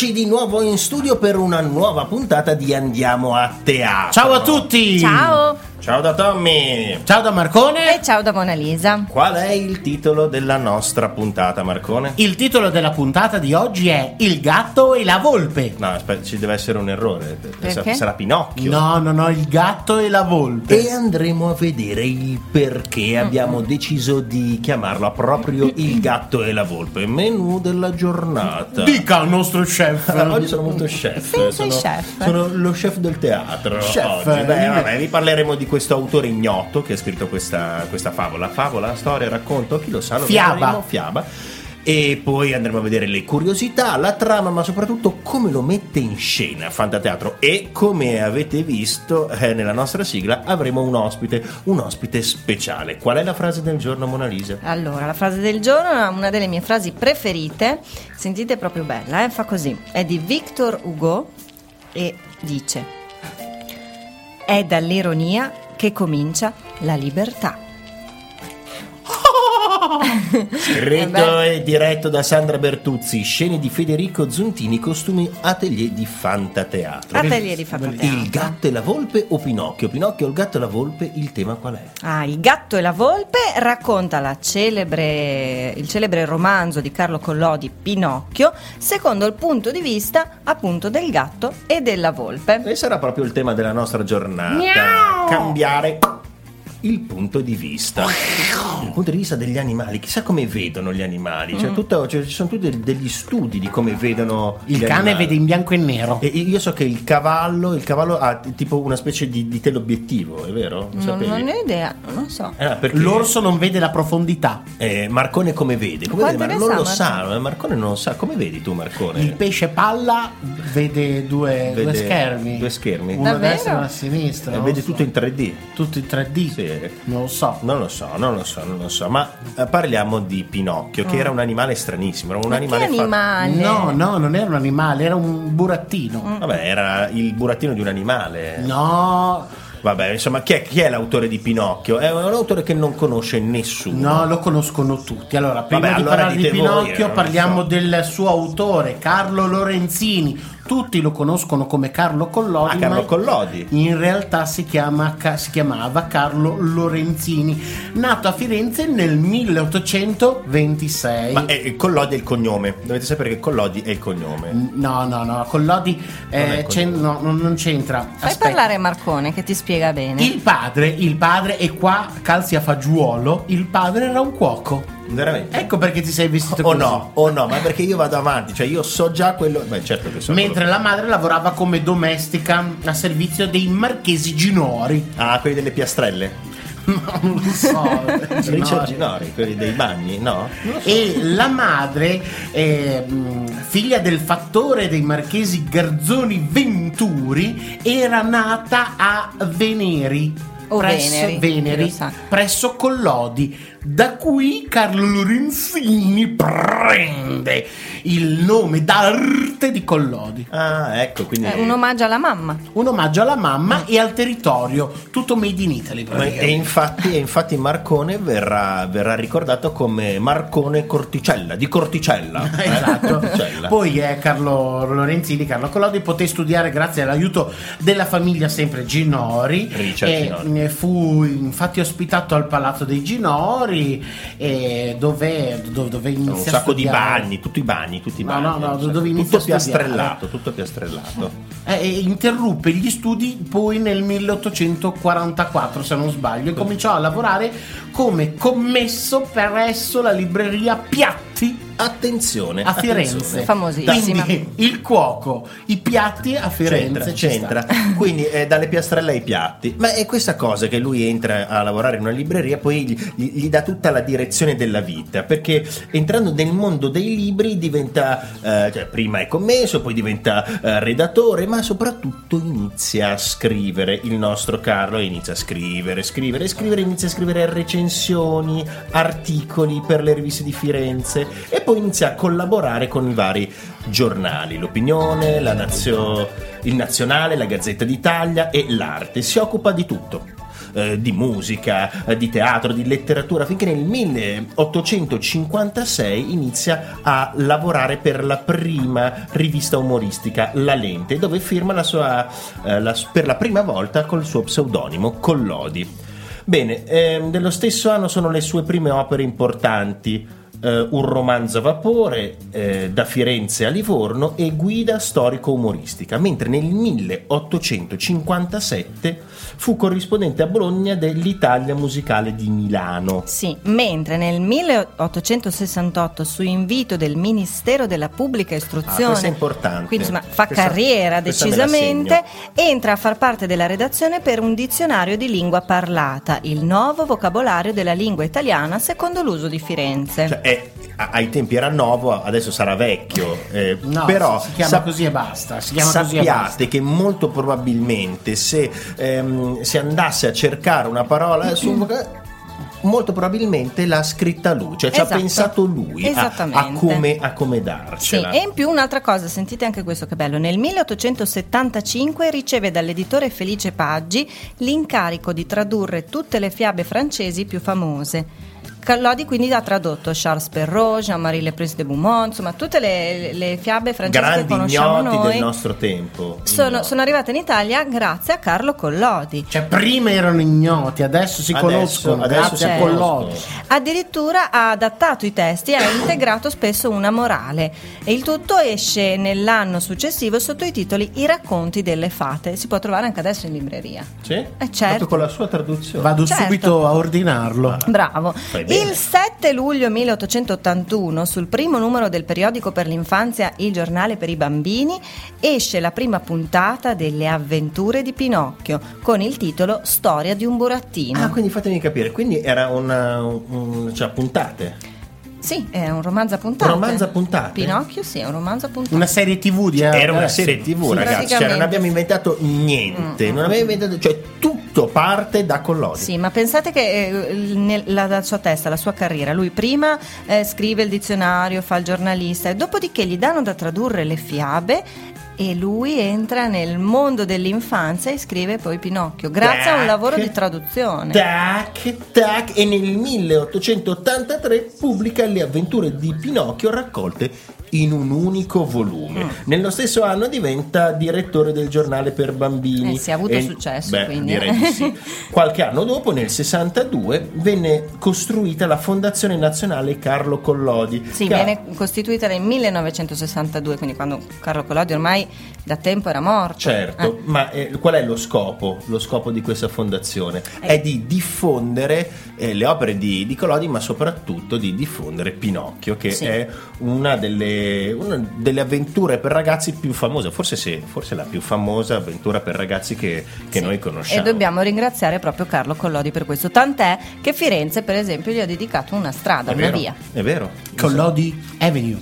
Eccoci di nuovo in studio per una nuova puntata di Andiamo a Teatro. Ciao a tutti! Ciao Ciao da Tommy! Ciao da Marcone! e ciao da Mona Lisa. Qual è il titolo della nostra puntata, Marcone? Il titolo della puntata di oggi è Il gatto e la volpe. No, aspetta, ci deve essere un errore. Perché? Sarà Pinocchio. No, no, no, il gatto e la volpe. E andremo a vedere il perché abbiamo deciso di chiamarlo proprio il gatto e la volpe. Menù della giornata. Dica al nostro chef. Oggi sono molto chef. Sì, sei sono, chef. sono lo chef del teatro. Chef, oggi. Beh, vabbè, vi parleremo di questo autore ignoto che ha scritto questa, questa favola. Favola, storia, racconto, chi lo sa? Lo Fiaba. vedremo, Fiaba. E poi andremo a vedere le curiosità, la trama, ma soprattutto come lo mette in scena Fantateatro. E come avete visto eh, nella nostra sigla avremo un ospite, un ospite speciale. Qual è la frase del giorno, Mona Lisa? Allora, la frase del giorno è una delle mie frasi preferite. Sentite, è proprio bella, eh? fa così. È di Victor Hugo e dice: È dall'ironia che comincia la libertà. Scritto e diretto da Sandra Bertuzzi, scene di Federico Zuntini, costumi atelier di Fantateatro. Atelier di Fantateatro. Il gatto e la volpe o Pinocchio? Pinocchio o il gatto e la volpe, il tema qual è? Ah, Il gatto e la volpe racconta la celebre- il celebre romanzo di Carlo Collodi Pinocchio secondo il punto di vista appunto del gatto e della volpe. E sarà proprio il tema della nostra giornata. Miau! Cambiare il punto di vista. Il punto di vista degli animali. Chissà come vedono gli animali. Mm. Cioè, tutto- cioè, ci sono tutti degli studi di come vedono Il cane animali. vede in bianco e nero. E io so che il cavallo, il cavallo ha tipo una specie di, di teleobiettivo, è vero? Lo Non, non ho idea, non so. No, perché L'orso non vede la profondità. eh, Marcone come vede? Come vede? Non sa, lo Marcone? sa, Marcone non lo sa. Come vedi tu, Marcone? Il pesce palla vede due, Vede due schermi. due schermi. Uno a Davvero? destra e uno a sinistra. Non vede so. tutto in 3D. Tutto in 3D. Sì. Non lo so. Non lo so, non lo so, non lo so. Ma eh, parliamo di Pinocchio, che era un animale stranissimo. Era un Ma animale che fa- animale? No, no, non era un animale, era un burattino. Vabbè, era il burattino di un animale. No, Vabbè, insomma, chi è, chi è l'autore di Pinocchio? È un autore che non conosce nessuno. No, lo conoscono tutti. Allora, prima Vabbè, di allora parlare di voi, Pinocchio, lo parliamo so. del suo autore, Carlo Lorenzini. Tutti lo conoscono come Carlo Collodi. Ah, Carlo ma Collodi. In realtà si, chiama- si chiamava Carlo Lorenzini, nato a Firenze nel 1826. Ma è, Collodi è il cognome. Dovete sapere che Collodi è il cognome. No, no, no, Collodi eh, Non no, non, non c'entra. Fai Aspetta. parlare Marcone che ti spiega bene. Il padre, il padre, e qua calzi a fagiolo, il padre era un cuoco. Veramente. Ecco perché ti sei vestito O così. no, o no, ma perché io vado avanti, cioè io so già quello. Beh, certo che so. Mentre la madre lavorava come domestica a servizio dei marchesi Ginori. quello- Ah, quelli delle piastrelle. No, non lo so. Richard Ginori. Ginori, quelli dei bagni, no? Non lo so. E la madre, eh, figlia del fattore dei marchesi Garzoni Venturi, era nata a Veneri. O presso, Veneri, Veneri, presso Collodi. Da qui Carlo Lorenzini prende il nome d'arte di Collodi. Ah, ecco, quindi. È un omaggio alla mamma. Un omaggio alla mamma e al territorio, tutto made in Italy. E infatti, e infatti Marcone verrà, verrà ricordato come Marcone Corticella, di Corticella. eh? Esatto. Corticella. Poi è Carlo Lorenzini, Carlo Collodi, poté studiare grazie all'aiuto della famiglia sempre Ginori. Richard e Ginori. ne fu infatti ospitato al Palazzo dei Ginori, e dove, dove, dove un inizia a sacco di bagni, tutti i bagni, tutti i No, bagni. no, no, un sacco- dove tutto piastrellato, tutto piastrellato. Eh, e interruppe gli studi poi nel 1844 se non sbaglio e cominciò a lavorare come commesso presso la libreria Piatti Attenzione, a Firenze. attenzione. Famosissima. Quindi il cuoco, i piatti a Firenze. C'entra, c'entra. Quindi eh, dalle piastrelle ai piatti. Ma è questa cosa che lui entra a lavorare in una libreria, poi gli, gli- gli dà tutta la direzione della vita. Perché entrando nel mondo dei libri diventa, eh, cioè, prima è commesso, poi diventa eh, redatore, ma soprattutto inizia a scrivere. Il nostro Carlo inizia a scrivere, scrivere, scrivere, inizia a scrivere recensioni, articoli per le riviste di Firenze e poi inizia a collaborare con i vari giornali, l'opinione, la Nazio- il Nazionale, la Gazzetta d'Italia e l'Arte. Si occupa di tutto. eh, di musica, eh, di teatro, di letteratura, finché nel 1856 inizia a lavorare per la prima rivista umoristica, La Lente, dove firma la sua, eh, la- per la prima volta col suo pseudonimo Collodi. Bene, ehm, dello stesso anno sono le sue prime opere importanti. Eh, un romanzo a vapore eh, da Firenze a Livorno e guida storico-umoristica, mentre nel 1857 fu corrispondente a Bologna dell'Italia Musicale di Milano. Sì, mentre nel 1868 su invito del Ministero della Pubblica Istruzione, Ah, è importante. quindi insomma fa Questa- carriera questa decisamente, entra a far parte della redazione per un dizionario di lingua parlata, il nuovo vocabolario della lingua italiana secondo l'uso di Firenze. Cioè, è- ai tempi era nuovo, adesso sarà vecchio, eh, No, però si chiama sap- così e basta. Si chiama così e basta. sappiate che molto probabilmente se ehm, si andasse a cercare una parola su un vocabolario molto probabilmente l'ha scritta lui, cioè ci ha Esatto. pensato lui a, a come, a come Sì, darcela. e in più un'altra cosa, sentite anche questo che bello, nel 1875 riceve dall'editore Felice Paggi l'incarico di tradurre tutte le fiabe francesi più famose. Collodi quindi ha tradotto Charles Perrault, Jean-Marie Le Prince de Beaumont, insomma tutte le, le fiabe francesi che Grandi conosciamo ignoti noi del nostro tempo. sono, sono arrivate in Italia grazie a Carlo Collodi. Cioè, prima erano ignoti, adesso si Adesso- conoscono adesso grazie si a conoscono. Collodi. Addirittura ha adattato i testi e ha integrato spesso una morale. E il tutto esce nell'anno successivo sotto i titoli I racconti delle fate. Si può trovare anche adesso in libreria. Sì? Eh, Proprio certo. con la sua traduzione. Vado Certo. subito a ordinarlo. Bravo. Il 7 luglio 1881, sul primo numero del periodico per l'infanzia Il giornale per i bambini, esce la prima puntata delle avventure di Pinocchio con il titolo Storia di un burattino. Ah, quindi fatemi capire, quindi era una, un- cioè puntate. Sì, è un romanzo a puntate. Un romanzo a puntate? Pinocchio, sì, è un romanzo a puntate. Una serie TV di Era una serie tv, Sì, ragazzi. Cioè, non abbiamo inventato niente. Non abbiamo inventato, cioè, tutto parte da Collodi. Sì, ma pensate che eh, nel- la, la sua testa, la sua carriera, lui prima eh, scrive il dizionario, fa il giornalista e dopodiché gli danno da tradurre le fiabe e lui entra nel mondo dell'infanzia e scrive poi Pinocchio, grazie a un Tac, lavoro di traduzione. Tac, tac, e nel 1883 pubblica le avventure di Pinocchio raccolte in un unico volume. Mm. Nello stesso anno diventa direttore del giornale per bambini. Eh sì, ha avuto E- successo, Beh, quindi. direi di sì. Qualche anno dopo, nel 62, venne costruita la Fondazione Nazionale Carlo Collodi. Sì, che ha- viene costituita nel 1962, quindi quando Carlo Collodi ormai da tempo era morto. Certo, Eh. ma eh, qual è lo scopo? Lo scopo di questa fondazione è di diffondere eh, le opere di, di Collodi, ma soprattutto di diffondere Pinocchio, che Sì. è una delle, una delle avventure per ragazzi più famose, forse sì, forse la più famosa avventura per ragazzi che, che Sì. noi conosciamo. E dobbiamo ringraziare proprio Carlo Collodi per questo. Tant'è che Firenze, per esempio, gli ha dedicato una strada, È una vero, via. è vero. Collodi Avenue.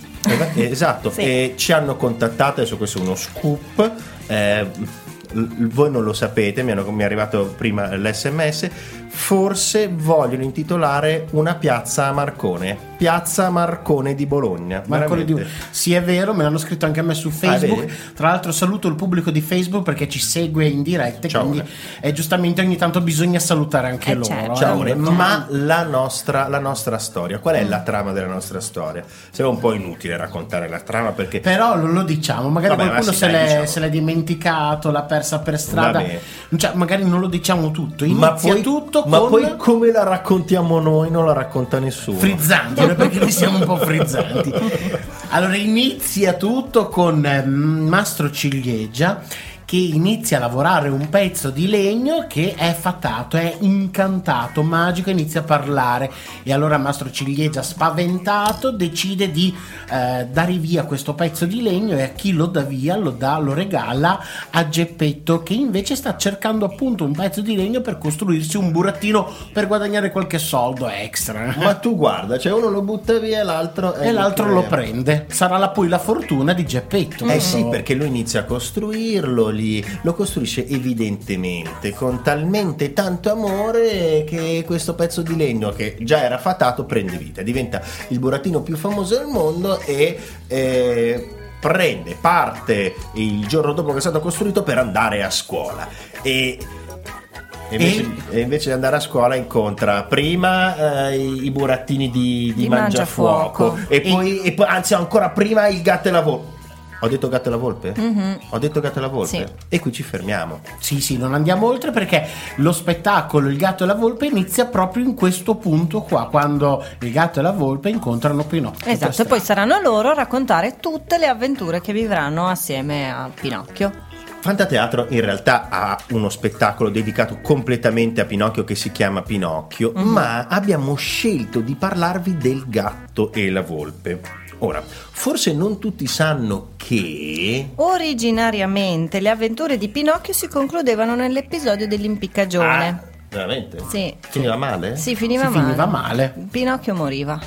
Eh, Esatto, Sì. e ci hanno contattato, adesso questo è uno scoop, eh, voi non lo sapete, mi, hanno- mi è arrivato prima l'SMS, forse vogliono intitolare una piazza a Marcone, Piazza Marcone di Bologna. Marconi di... Sì, è vero, me l'hanno scritto anche a me su Facebook. vedi? Tra l'altro, saluto il pubblico di Facebook perché ci segue in diretta. Ciao, Quindi, Ore. e giustamente ogni tanto bisogna salutare anche Eh, loro. certo. eh. Ciao, Ciao. ma la nostra, la nostra storia, qual è la trama della nostra storia? Sembra un po' inutile raccontare la trama perché Però lo, lo diciamo, magari Vabbè, ma qualcuno sì, se, dai, l'è, diciamo. se l'è dimenticato, l'ha persa per strada. Cioè, magari non lo diciamo tutto. ma Inizia poi, tutto ma con poi come la raccontiamo noi non la racconta nessuno. frizzanti, no? perché noi siamo un po' frizzanti. Allora inizia tutto con eh, Mastro Ciliegia che inizia a lavorare un pezzo di legno che è fatato, è incantato, magico, inizia a parlare e allora Mastro Ciliegia spaventato decide di eh, dare via questo pezzo di legno e a chi lo dà via lo dà, lo regala a Geppetto che invece sta cercando appunto un pezzo di legno per costruirsi un burattino per guadagnare qualche soldo extra. Ma tu guarda, cioè uno lo butta via l'altro E l'altro lo prende. Sarà la, poi la fortuna di Geppetto. Eh sì, perché lui inizia a costruirlo lì, lo costruisce evidentemente con talmente tanto amore che questo pezzo di legno che già era fatato prende vita, diventa il burattino più famoso del mondo e eh, prende parte il giorno dopo che è stato costruito per andare a scuola. E E invece, e invece di andare a scuola incontra prima eh, i, burattini di, di Di Mangiafuoco Mangiafuoco. e poi, e poi- anzi ancora prima il gatto e la volpe. Ho detto gatto e la volpe? Ho detto gatto e la volpe? Sì. E qui ci fermiamo. Sì, sì, non andiamo oltre perché lo spettacolo Il gatto e la volpe inizia proprio in questo punto qua, quando il gatto e la volpe incontrano Pinocchio. Esatto, e poi saranno loro a raccontare tutte le avventure che vivranno assieme a Pinocchio. Fantateatro in realtà ha uno spettacolo dedicato completamente a Pinocchio che si chiama Pinocchio, ma abbiamo scelto di parlarvi del gatto e la volpe. Ora, forse non tutti sanno che... Originariamente le avventure di Pinocchio si concludevano nell'episodio dell'impiccagione. Ah, veramente? Sì. Finiva male? Sì, finiva Si male. finiva male. Pinocchio moriva.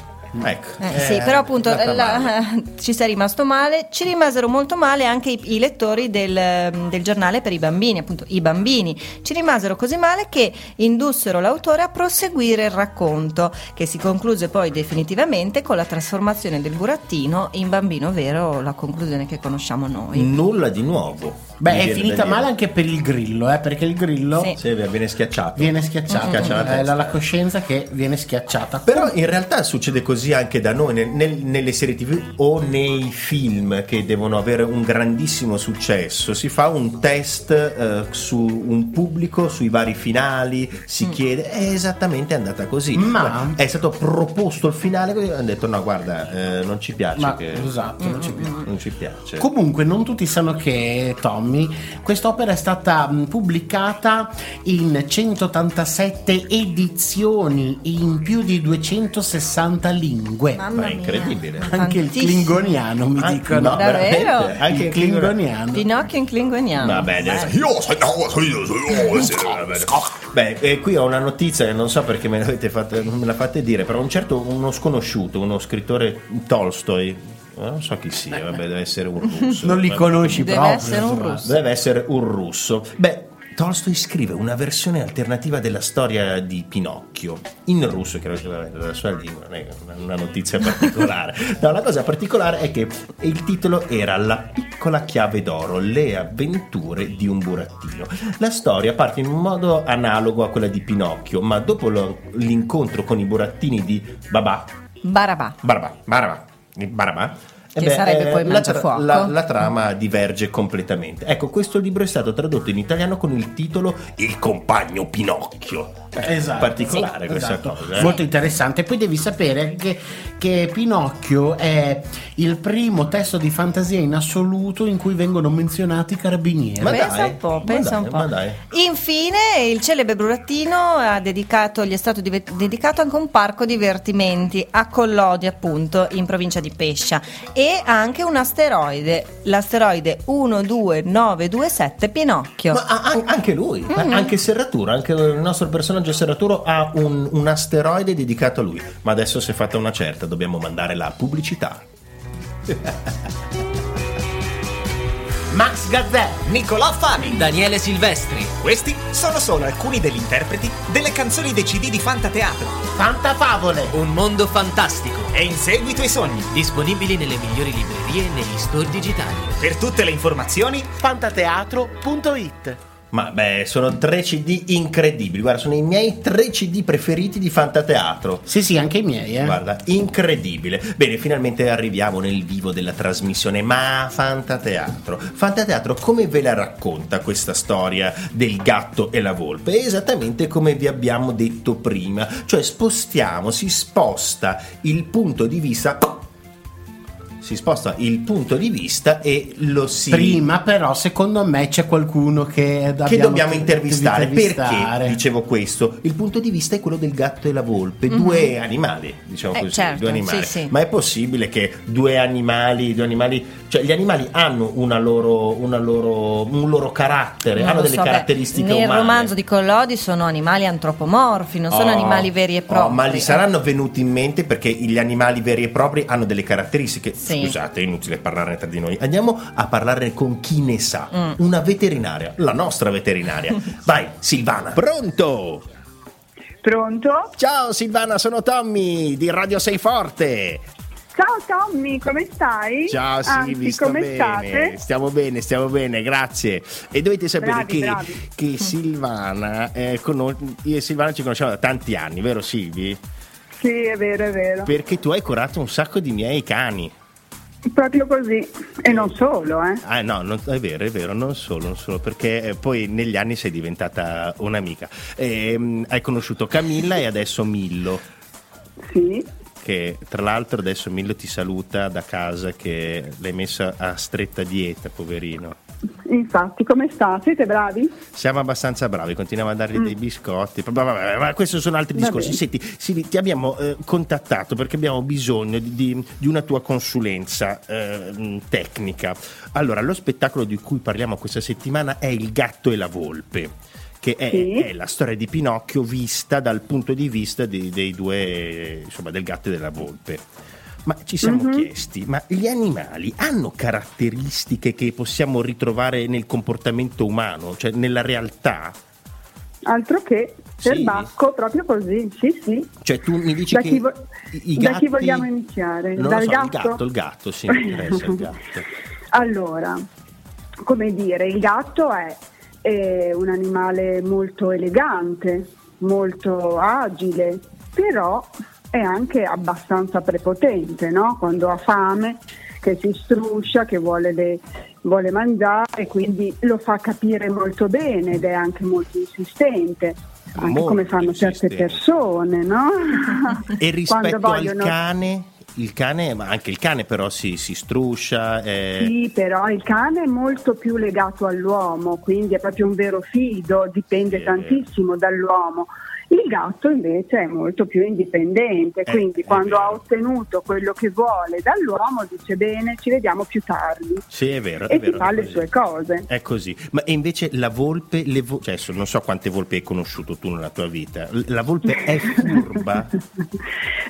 Ecco. Eh, sì, però appunto la- ci sei rimasto male, ci rimasero molto male anche i, i lettori del, del giornale per i bambini, appunto i bambini, ci rimasero così male che indussero l'autore a proseguire il racconto, che si concluse poi definitivamente con la trasformazione del burattino in bambino vero, la conclusione che conosciamo noi. Nulla di nuovo. Beh, è finita male anche per il grillo, eh, perché il grillo Sì. Sì, viene schiacciato. viene schiacciato. Schiaccia la È la, la coscienza che viene schiacciata. Però in realtà succede così anche da noi, nel- nel- nelle serie tv o nei film che devono avere un grandissimo successo. Si fa un test eh, su un pubblico, sui vari finali, si chiede, è esattamente andata così. Ma- è stato proposto il finale e hanno detto no guarda, eh, non ci piace. Ma che- esatto, non ci piace. Non ci piace. Comunque, non tutti sanno che Tommy, quest'opera è stata mh, pubblicata in 187 edizioni in più di 260 lingue. Mamma Ma è mia. incredibile. Anche il klingoniano mi Ah, dicono. no, Davvero? veramente, Anche il klingoniano. Pinocchio in klingoniano. Vabbè, deve essere- Io sono- io sono- io sono- Beh, eh, qui ho una notizia che non so perché me l'avete fatta, me la fate dire, però un certo uno sconosciuto, uno scrittore Tolstoi, eh, non so chi sia, vabbè, deve essere un russo. Non li conosci Deve proprio. essere un russo. Deve essere un russo. Beh, Tolstoi scrive una versione alternativa della storia di Pinocchio in russo, che è la sua lingua, non è una- una notizia particolare. No, la cosa particolare è che il titolo era La piccola chiave d'oro, le avventure di un burattino. La storia parte in un modo analogo a quella di Pinocchio, ma dopo lo- l'incontro con i burattini di Babà, Barabà. Barabà, Barabà, Barabà. Che eh sarebbe poi la, tra- la- la trama diverge completamente. Ecco, questo libro è stato tradotto in italiano con il titolo Il compagno Pinocchio. Esatto. Particolare questa Esatto. cosa. eh. Molto interessante. Poi devi sapere che, che Pinocchio è il primo testo di fantasia in assoluto in cui vengono menzionati i carabinieri. Ma pensa dai, un po', pensa dai, un po'. dai. Infine, il celebre burattino ha dedicato, gli è stato dive- dedicato anche un parco divertimenti a Collodi, appunto, in provincia di Pescia. E anche un asteroide, l'asteroide 12927 Pinocchio. Ma a- an- anche lui, Mm-hmm. anche Serraturo, anche il nostro personaggio Serraturo ha un, un asteroide dedicato a lui. Ma adesso si è fatta una certa, dobbiamo mandare la pubblicità. Max Gazzè. Nicolò Fami, Daniele Silvestri. Questi sono solo alcuni degli interpreti delle canzoni dei CD di Fantateatro. Fanta favole. Un mondo fantastico. E in seguito ai sogni. Disponibili nelle migliori librerie e negli store digitali. Per tutte le informazioni, Fantateatro.it Ma beh, sono tre CD incredibili. Guarda, sono i miei tre CD preferiti di Fantateatro. Sì, sì, anche i miei, eh. Guarda, incredibile. Bene, finalmente arriviamo nel vivo della trasmissione. Ma Fantateatro. Fantateatro, come ve la racconta questa storia del gatto e la volpe? Esattamente come vi abbiamo detto prima. Cioè, spostiamo, si sposta il punto di vista. Si sposta il punto di vista e lo si. Prima, però, secondo me c'è qualcuno che, che dobbiamo intervistare. intervistare. Perché dicevo questo? Il punto di vista è quello del gatto e la volpe, due animali, diciamo Eh, così, certo, due animali. sì, sì. Ma è possibile che due animali, due animali, cioè gli animali hanno una loro, una loro, un loro carattere, Non hanno lo delle so, beh, caratteristiche nel umane. romanzo di Collodi sono animali antropomorfi, non sono Oh, animali veri e oh, propri. ma gli saranno venuti in mente perché gli animali veri e propri hanno delle caratteristiche. Sì. Scusate, è inutile parlarne tra di noi. Andiamo a parlarne con chi ne sa. Mm. Una veterinaria, la nostra veterinaria. Vai, Silvana. Pronto? Pronto? Ciao Silvana, sono Tommy di Radio Sei Forte. Ciao Tommy, come stai? Ciao Anzi, Silvi, sto come bene. state? Stiamo bene, stiamo bene, grazie. E dovete sapere Bravi, che, bravi. che Silvana, eh, cono- io e Silvana ci conosciamo da tanti anni, vero Silvi? Sì, è vero, è vero. Perché tu hai curato un sacco di miei cani. Proprio così. E non solo, eh. Ah no, non- è vero, è vero, non solo, non solo, perché eh, poi negli anni sei diventata un'amica. Ehm, hai conosciuto Camilla e adesso Millo, Sì. Che tra l'altro adesso Millo ti saluta da casa che l'hai messa a stretta dieta, poverino. Infatti, come sta? Siete bravi? Siamo abbastanza bravi, continuiamo a dargli dli biscotti, ma, vabbè, ma questi sono altri Mm. Discorsi. Senti, Siri, ti abbiamo eh, contattato perché abbiamo bisogno di, di- di una tua consulenza eh, tecnica. Allora, lo spettacolo di cui parliamo questa settimana è Il gatto e la volpe. Che è, Sì. è la storia di Pinocchio vista dal punto di vista di- dei due, insomma, del gatto e della volpe. Ma ci siamo Mhm. chiesti, ma gli animali hanno caratteristiche che possiamo ritrovare nel comportamento umano, cioè nella realtà? Altro che Sì. perbacco, proprio così. Sì, sì. Cioè tu mi dici Da che chi vo- i, i da gatti... chi vogliamo iniziare? Non Dal so, gatto? il gatto, il gatto, sì, mi interessa il gatto. Allora, come dire, il gatto è, è un animale molto elegante, molto agile, però è anche abbastanza prepotente, no? Quando ha fame, che si struscia, che vuole, le- vuole mangiare, quindi lo fa capire molto bene ed è anche molto insistente. Anche Molto come fanno certe persone, no? E rispetto al cane, il cane, ma anche il cane però si, si struscia. eh, Sì, però il cane è molto più legato all'uomo, quindi è proprio un vero fido, dipende è tantissimo dall'uomo. Il gatto invece è molto più indipendente, Eh, quindi è quando vero. ha ottenuto quello che vuole dall'uomo dice bene, ci vediamo più tardi Sì, è vero. È e vero ti fa è le così. sue cose. È così. Ma invece la volpe, le vo- cioè, non so quante volpi hai conosciuto tu nella tua vita. La volpe è furba?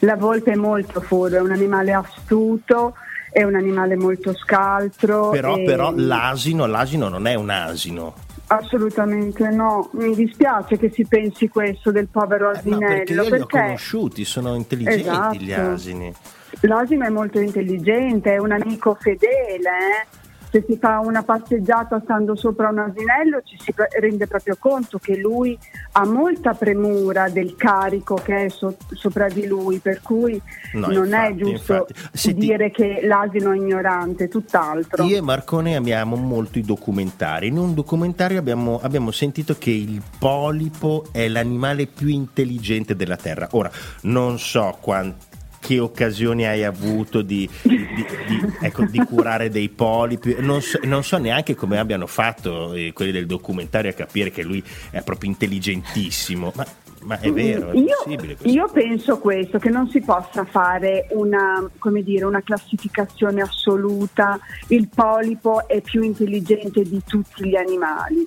La volpe è molto furba, è un animale astuto, è un animale molto scaltro. però, e- però l'asino, l'asino non è un asino. Assolutamente no, mi dispiace che si pensi questo del povero Eh, asinello. perché io li ho conosciuti, sono intelligenti gli Esatto. asini. L'asino è molto intelligente, è un amico fedele. eh. Se si fa una passeggiata stando sopra un asinello ci si rende proprio conto che lui ha molta premura del carico che è so- sopra di lui, per cui No, non è infatti, giusto infatti. Senti- dire che l'asino è ignorante, tutt'altro. Io e Marcone amiamo molto i documentari. In un documentario abbiamo, abbiamo sentito che il polipo è l'animale più intelligente della Terra. Ora, non so quan- che occasioni hai avuto di, di- di- ecco, di curare dei polipi, non so, non so neanche come abbiano fatto eh, quelli del documentario a capire che lui è proprio intelligentissimo. Ma, ma è vero, è io, possibile questo? io penso questo, che non si possa fare una, come dire, una classificazione assoluta, il polipo è più intelligente di tutti gli animali.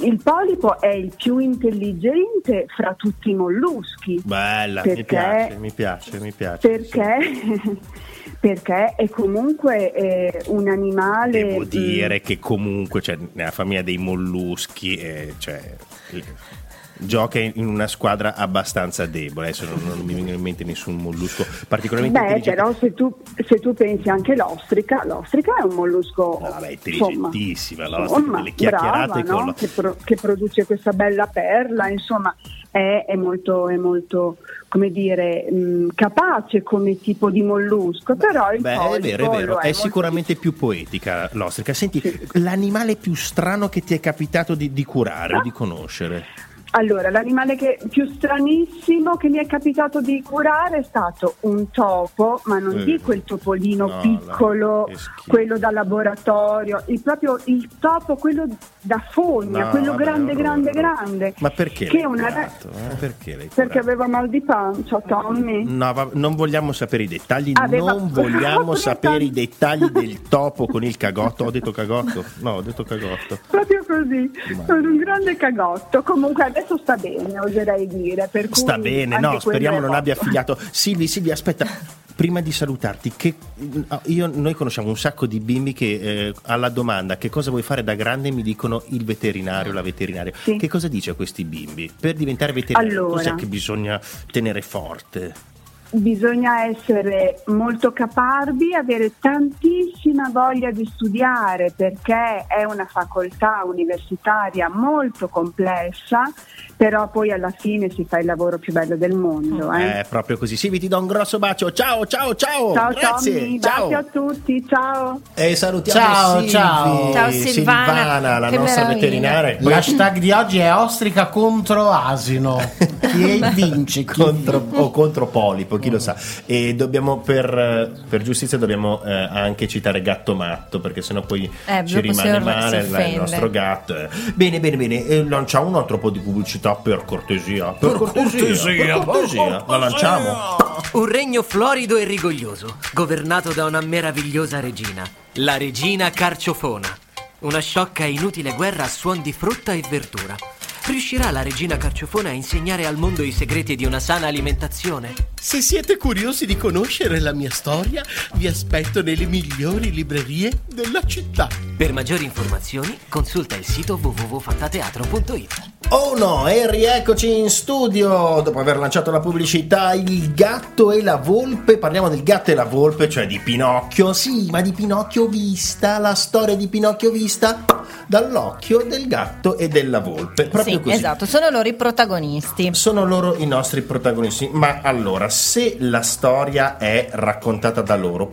Il polipo è il più intelligente fra tutti i molluschi. Bella, mi perché- piace, mi piace, mi piace. Perché, perché è comunque eh, un animale... Devo mm, dire che comunque cioè, nella famiglia dei molluschi eh, cioè, gioca in una squadra abbastanza debole. Adesso non, non mi viene in mente nessun mollusco particolarmente Beh, però se tu, se tu pensi anche all'ostrica, l'ostrica è un mollusco No, è insomma, intelligentissima, insomma, delle chiacchierate brava, no? la- che, pro- che produce questa bella perla, insomma è, è molto, è molto come dire, mh, capace come tipo di mollusco, però il Beh, è vero, è vero, è molto sicuramente più poetica l'ostrica. Senti, l'animale più strano che ti è capitato di, di curare o di conoscere? Allora, l'animale che, più stranissimo che mi è capitato di curare è stato un topo, ma non Eh. dico il topolino No, piccolo, quello da laboratorio, il proprio il topo, quello da fogna, No, quello vabbè, grande, orrore, grande, orrore. grande. Ma perché Che una curato, eh? Perché l'hai Perché aveva mal di pancia, Tommy. No, va- non vogliamo sapere i dettagli, Aveva- non vogliamo sapere i dettagli del topo con il cagotto. Ho detto cagotto? No, ho detto cagotto. Proprio così, Ma- con un grande cagotto. Comunque adesso sta bene, oserei dire. Sta bene, no, speriamo non abbia figliato. Silvi, Silvi, aspetta. Prima di salutarti, che, io- noi conosciamo un sacco di bimbi che eh, alla domanda che cosa vuoi fare da grande mi dicono il veterinario, la veterinaria. Sì. Che cosa dice a questi bimbi? Per diventare veterinario, Allora. cos'è che bisogna tenere forte? Bisogna essere molto caparbi, avere tantissima voglia di studiare perché è una facoltà universitaria molto complessa, però poi alla fine si fa il lavoro più bello del mondo. Eh. È proprio così. Silvi, ti do un grosso bacio. Ciao, ciao, ciao. Ciao Grazie. Tommy, ciao. baci a tutti, ciao. E salutiamo Ciao, Silvi. ciao. Ciao, Silvana. la Che nostra meraviglia. veterinaria. Poi- L'hashtag di oggi è ostrica contro asino. Chi vince? Chi contro, o contro Polipo, chi lo sa. E dobbiamo, per, per giustizia, dobbiamo eh, anche citare Gatto Matto, perché sennò poi Eh, ci rimane male il- nostro gatto. eh. Bene, bene, bene. E lanciamo un altro po' di pubblicità per cortesia. Per, cortesia, per cortesia. La lanciamo. Un regno florido e rigoglioso, governato da una meravigliosa regina, la regina Carciofona. Una sciocca e inutile guerra a suon di frutta e verdura. Riuscirà la regina Carciofona a insegnare al mondo i segreti di una sana alimentazione? Se siete curiosi di conoscere la mia storia, vi aspetto nelle migliori librerie della città. Per maggiori informazioni, consulta il sito www.fantateatro.it. Oh no, e rieccoci in studio dopo aver lanciato la pubblicità Il gatto e la volpe. Parliamo del gatto e la volpe, cioè di Pinocchio. Sì, ma di Pinocchio vista, la storia di Pinocchio vista dall'occhio del gatto e della volpe. Proprio Sì, così. esatto, sono loro i protagonisti. Sono loro i nostri protagonisti. Ma allora, se la storia è raccontata da loro,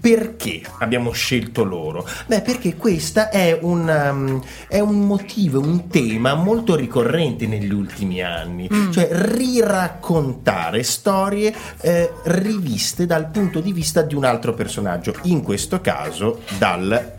perché abbiamo scelto loro? Beh, perché questa è un, um, è un motivo, un tema molto ricorrente negli ultimi anni. Cioè, riraccontare storie eh, riviste dal punto di vista di un altro personaggio. In questo caso, dal.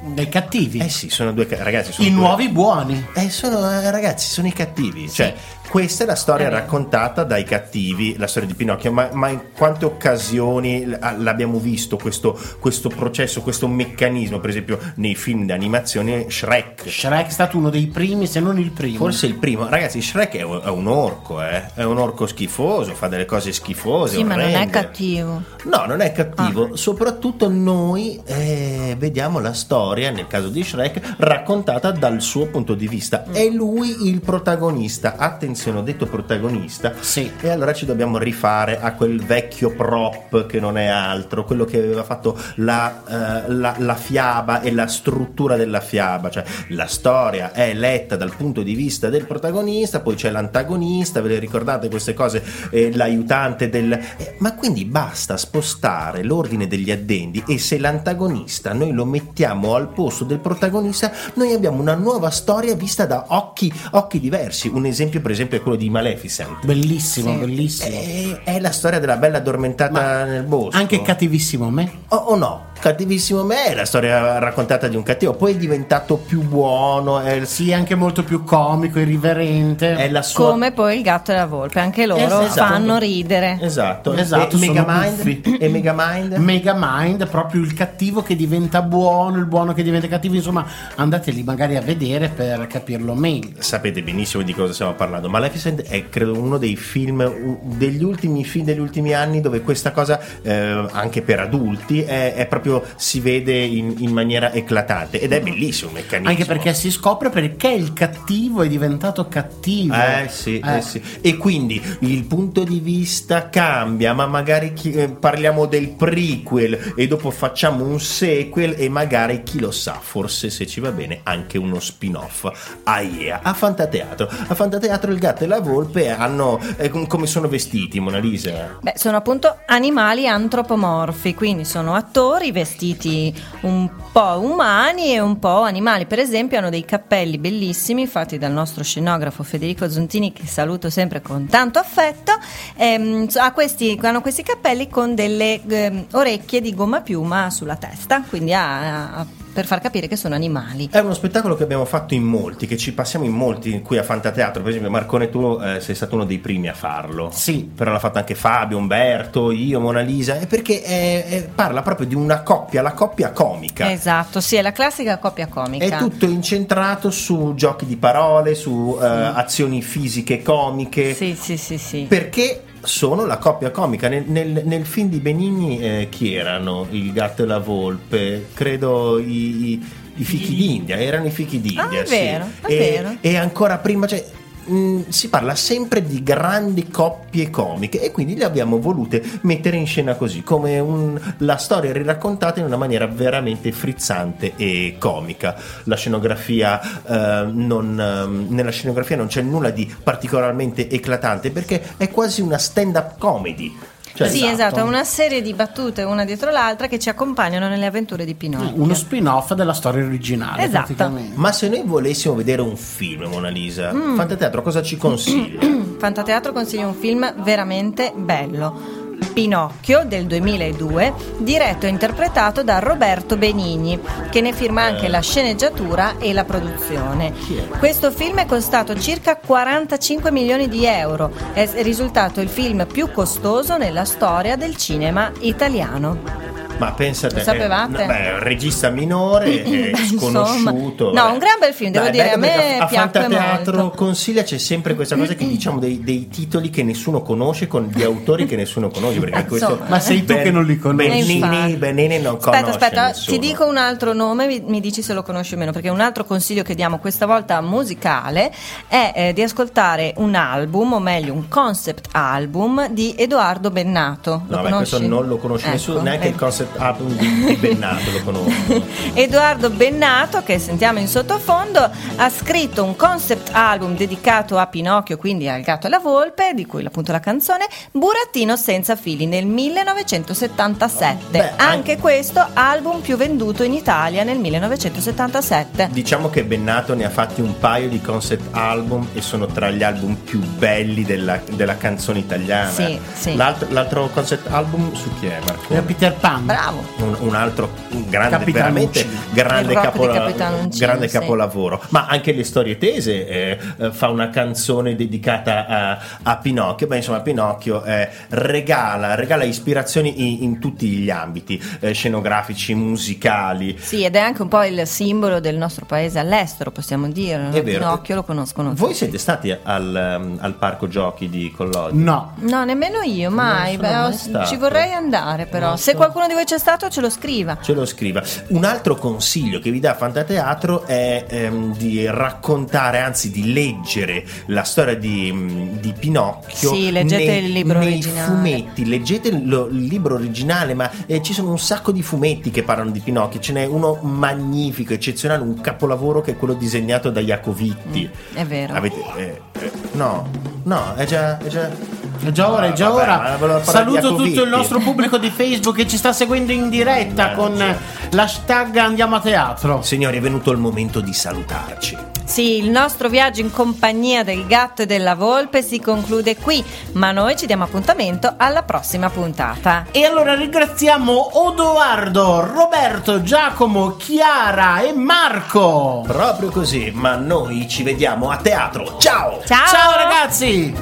Dei cattivi. Eh sì, sono due ragazzi. Sono I due- nuovi buoni. eh, sono, eh, ragazzi, sono i cattivi. Cioè, questa è la storia È vero. raccontata dai cattivi, la storia di Pinocchio. Ma, ma in quante occasioni l'abbiamo visto questo, questo processo, questo meccanismo? Per esempio, nei film di animazione Shrek. Shrek è stato uno dei primi, se non il primo. Forse il primo, ragazzi. Shrek è un, è un orco, eh? È un orco schifoso, fa delle cose schifose. Sì, ma non è orrende. cattivo. No, non è cattivo. Ah. Soprattutto noi eh, vediamo la storia, nel caso di Shrek, raccontata dal suo punto di vista. Mm. È lui il protagonista. Attenzione, ho detto protagonista. Sì. E allora ci dobbiamo rifare a quel vecchio prop che non è altro, quello che aveva fatto la, eh, la- la fiaba e la struttura della fiaba. Cioè, la storia è letta dal punto di vista del protagonista, poi c'è l'antagonista, ve le ricordate queste cose? Eh, l'aiutante del. eh, ma quindi basta spostare l'ordine degli addendi e se l'antagonista noi lo mettiamo al posto del protagonista, noi abbiamo una nuova storia vista da occhi, occhi diversi. Un esempio, per esempio, è quello di Maleficent. Bellissimo, Sì. bellissimo. È, è la storia della bella addormentata Ma nel bosco. Anche cattivissimo me. O o no? Cattivissimo me è la storia raccontata di un cattivo, poi è diventato più buono, è, Sì, anche molto più comico, irriverente. è la sua Come poi il gatto e la volpe, anche loro Esatto. fanno ridere. Esatto, Esatto, e Megamind e Megamind Megamind, proprio il cattivo che diventa buono, il buono che diventa cattivo, insomma, andateli magari a vedere per capirlo meglio. sapete benissimo di cosa stiamo parlando. Maleficent è credo uno dei film degli ultimi film degli ultimi anni dove questa cosa eh, anche per adulti è, è proprio si vede in, in maniera eclatante ed è bellissimo il meccanismo. Anche perché si scopre perché il cattivo è diventato cattivo. Eh sì, Eh. eh sì. E quindi il punto di vista cambia, ma magari chi- eh, parliamo del prequel e dopo facciamo un sequel e magari chi lo sa, forse se ci va bene anche uno spin-off. Ah yeah, a Fantateatro. A Fantateatro il gatto e la volpe hanno eh, com- come sono vestiti, Mona Lisa? Beh, sono appunto animali antropomorfi, quindi sono attori vestiti un po' umani e un po' animali. Per esempio, hanno dei cappelli bellissimi fatti dal nostro scenografo Federico Zontini, che saluto sempre con tanto affetto. Ehm, questi, hanno questi cappelli con delle ehm, orecchie di gomma piuma sulla testa, quindi ha- ha- per far capire che sono animali. È uno spettacolo che abbiamo fatto in molti, che ci passiamo in molti qui a Fantateatro. Per esempio, Marcone, tu eh, sei stato uno dei primi a farlo. Sì. Però l'ha fatto anche Fabio, Umberto, io, Mona Lisa. È perché è- è- parla proprio di una coppia, la coppia comica. Esatto, sì, è la classica coppia comica. È tutto incentrato su giochi di parole, su eh, azioni fisiche comiche. Sì, sì, sì, sì. Perché sono la coppia comica. Nel, nel- nel film di Benigni eh, chi erano? Il gatto e la volpe? Credo i, i- i fichi d'India, erano i fichi d'India. Ah, è sì. vero, è e, vero. e ancora prima, cioè, mh, si parla sempre di grandi coppie comiche e quindi le abbiamo volute mettere in scena così, come un- la storia riraccontata in una maniera veramente frizzante e comica. La scenografia, eh, non, ehm, nella scenografia non c'è nulla di particolarmente eclatante perché è quasi una stand-up comedy. Cioè, sì, esatto, è una serie di battute una dietro l'altra che ci accompagnano nelle avventure di Pinocchio. Uno spin-off della storia originale. Esatto. Ma se noi volessimo vedere un film, Mona Lisa, Mm. Fantateatro cosa ci consiglia? Fantateatro consiglia un film veramente bello. Pinocchio del 2002, diretto e interpretato da Roberto Benigni, che ne firma anche la sceneggiatura e la produzione. Questo film è costato circa 45 milioni di euro, è risultato il film più costoso nella storia del cinema italiano. Ma pensate, Lo sapevate? eh, beh, regista minore, eh, sconosciuto. No, vabbè. un gran bel film, devo Dai, dire, a me perché a piacque molto. consiglia c'è sempre questa cosa che diciamo dei, dei titoli che nessuno conosce con gli autori che nessuno conosce. Perché questo. Ma sei tu Ben- che non li conosci. Eh, Benini. Benini non Aspetta, conosce aspetta, nessuno. ti dico un altro nome, mi, mi dici se lo conosci o meno, perché un altro consiglio che diamo questa volta musicale è eh, di ascoltare un album, o meglio un concept album di Edoardo Bennato. Lo No, ma conosci? questo non lo conosce Ecco, nessuno, neanche il ecco. concept album di, di Bennato lo conosco. Edoardo Bennato, che sentiamo in sottofondo, ha scritto un concept album dedicato a Pinocchio, quindi al gatto e alla volpe, di cui appunto la canzone Burattino senza fili nel 1977. Beh, anche anche- questo album più venduto in Italia nel 1977. Diciamo che Bennato ne ha fatti un paio di concept album e sono tra gli album più belli della, della canzone italiana. Sì, sì. L'altro, l'altro concept album su chi è Marco? Era Peter Pan. Bravo. un, un altro un grande, Capitano veramente Uncino. grande, capola- grande sì. capolavoro. Ma anche le storie tese eh, eh, fa una canzone dedicata a, a Pinocchio. Beh, insomma, Pinocchio eh, regala, regala ispirazioni in, in tutti gli ambiti, eh, scenografici, musicali. Sì, ed è anche un po' il simbolo del nostro paese all'estero, possiamo dire. È vero. Pinocchio lo conoscono. Voi tutti. siete stati al, um, al parco giochi di Collodi? No. No, nemmeno io, mai. Beh, mai ci vorrei andare, però. Non Se so. qualcuno di voi c'è stato, ce lo scriva. Ce lo scriva. Un altro consiglio che vi dà Fantateatro è ehm, di raccontare, anzi di leggere la storia di, mh, di Pinocchio. Sì, leggete il libro nei originale. fumetti, leggete lo- il libro originale, ma eh, ci sono un sacco di fumetti che parlano di Pinocchio. Ce n'è uno magnifico, eccezionale, un capolavoro che è quello disegnato da Jacovitti. È vero. Avete, eh, eh, no, no, è già. È già... È già ora, è già vabbè, ora. Saluto tutto il nostro pubblico di Facebook che ci sta seguendo in diretta Eh, con l'hashtag Andiamo a teatro. Signori, è venuto il momento di salutarci. Sì, il nostro viaggio in compagnia del gatto e della volpe si conclude qui, ma noi ci diamo appuntamento alla prossima puntata. E allora ringraziamo Odoardo, Roberto, Giacomo, Chiara e Marco. Proprio così, ma noi ci vediamo a teatro. Ciao! Ciao, Ciao ragazzi!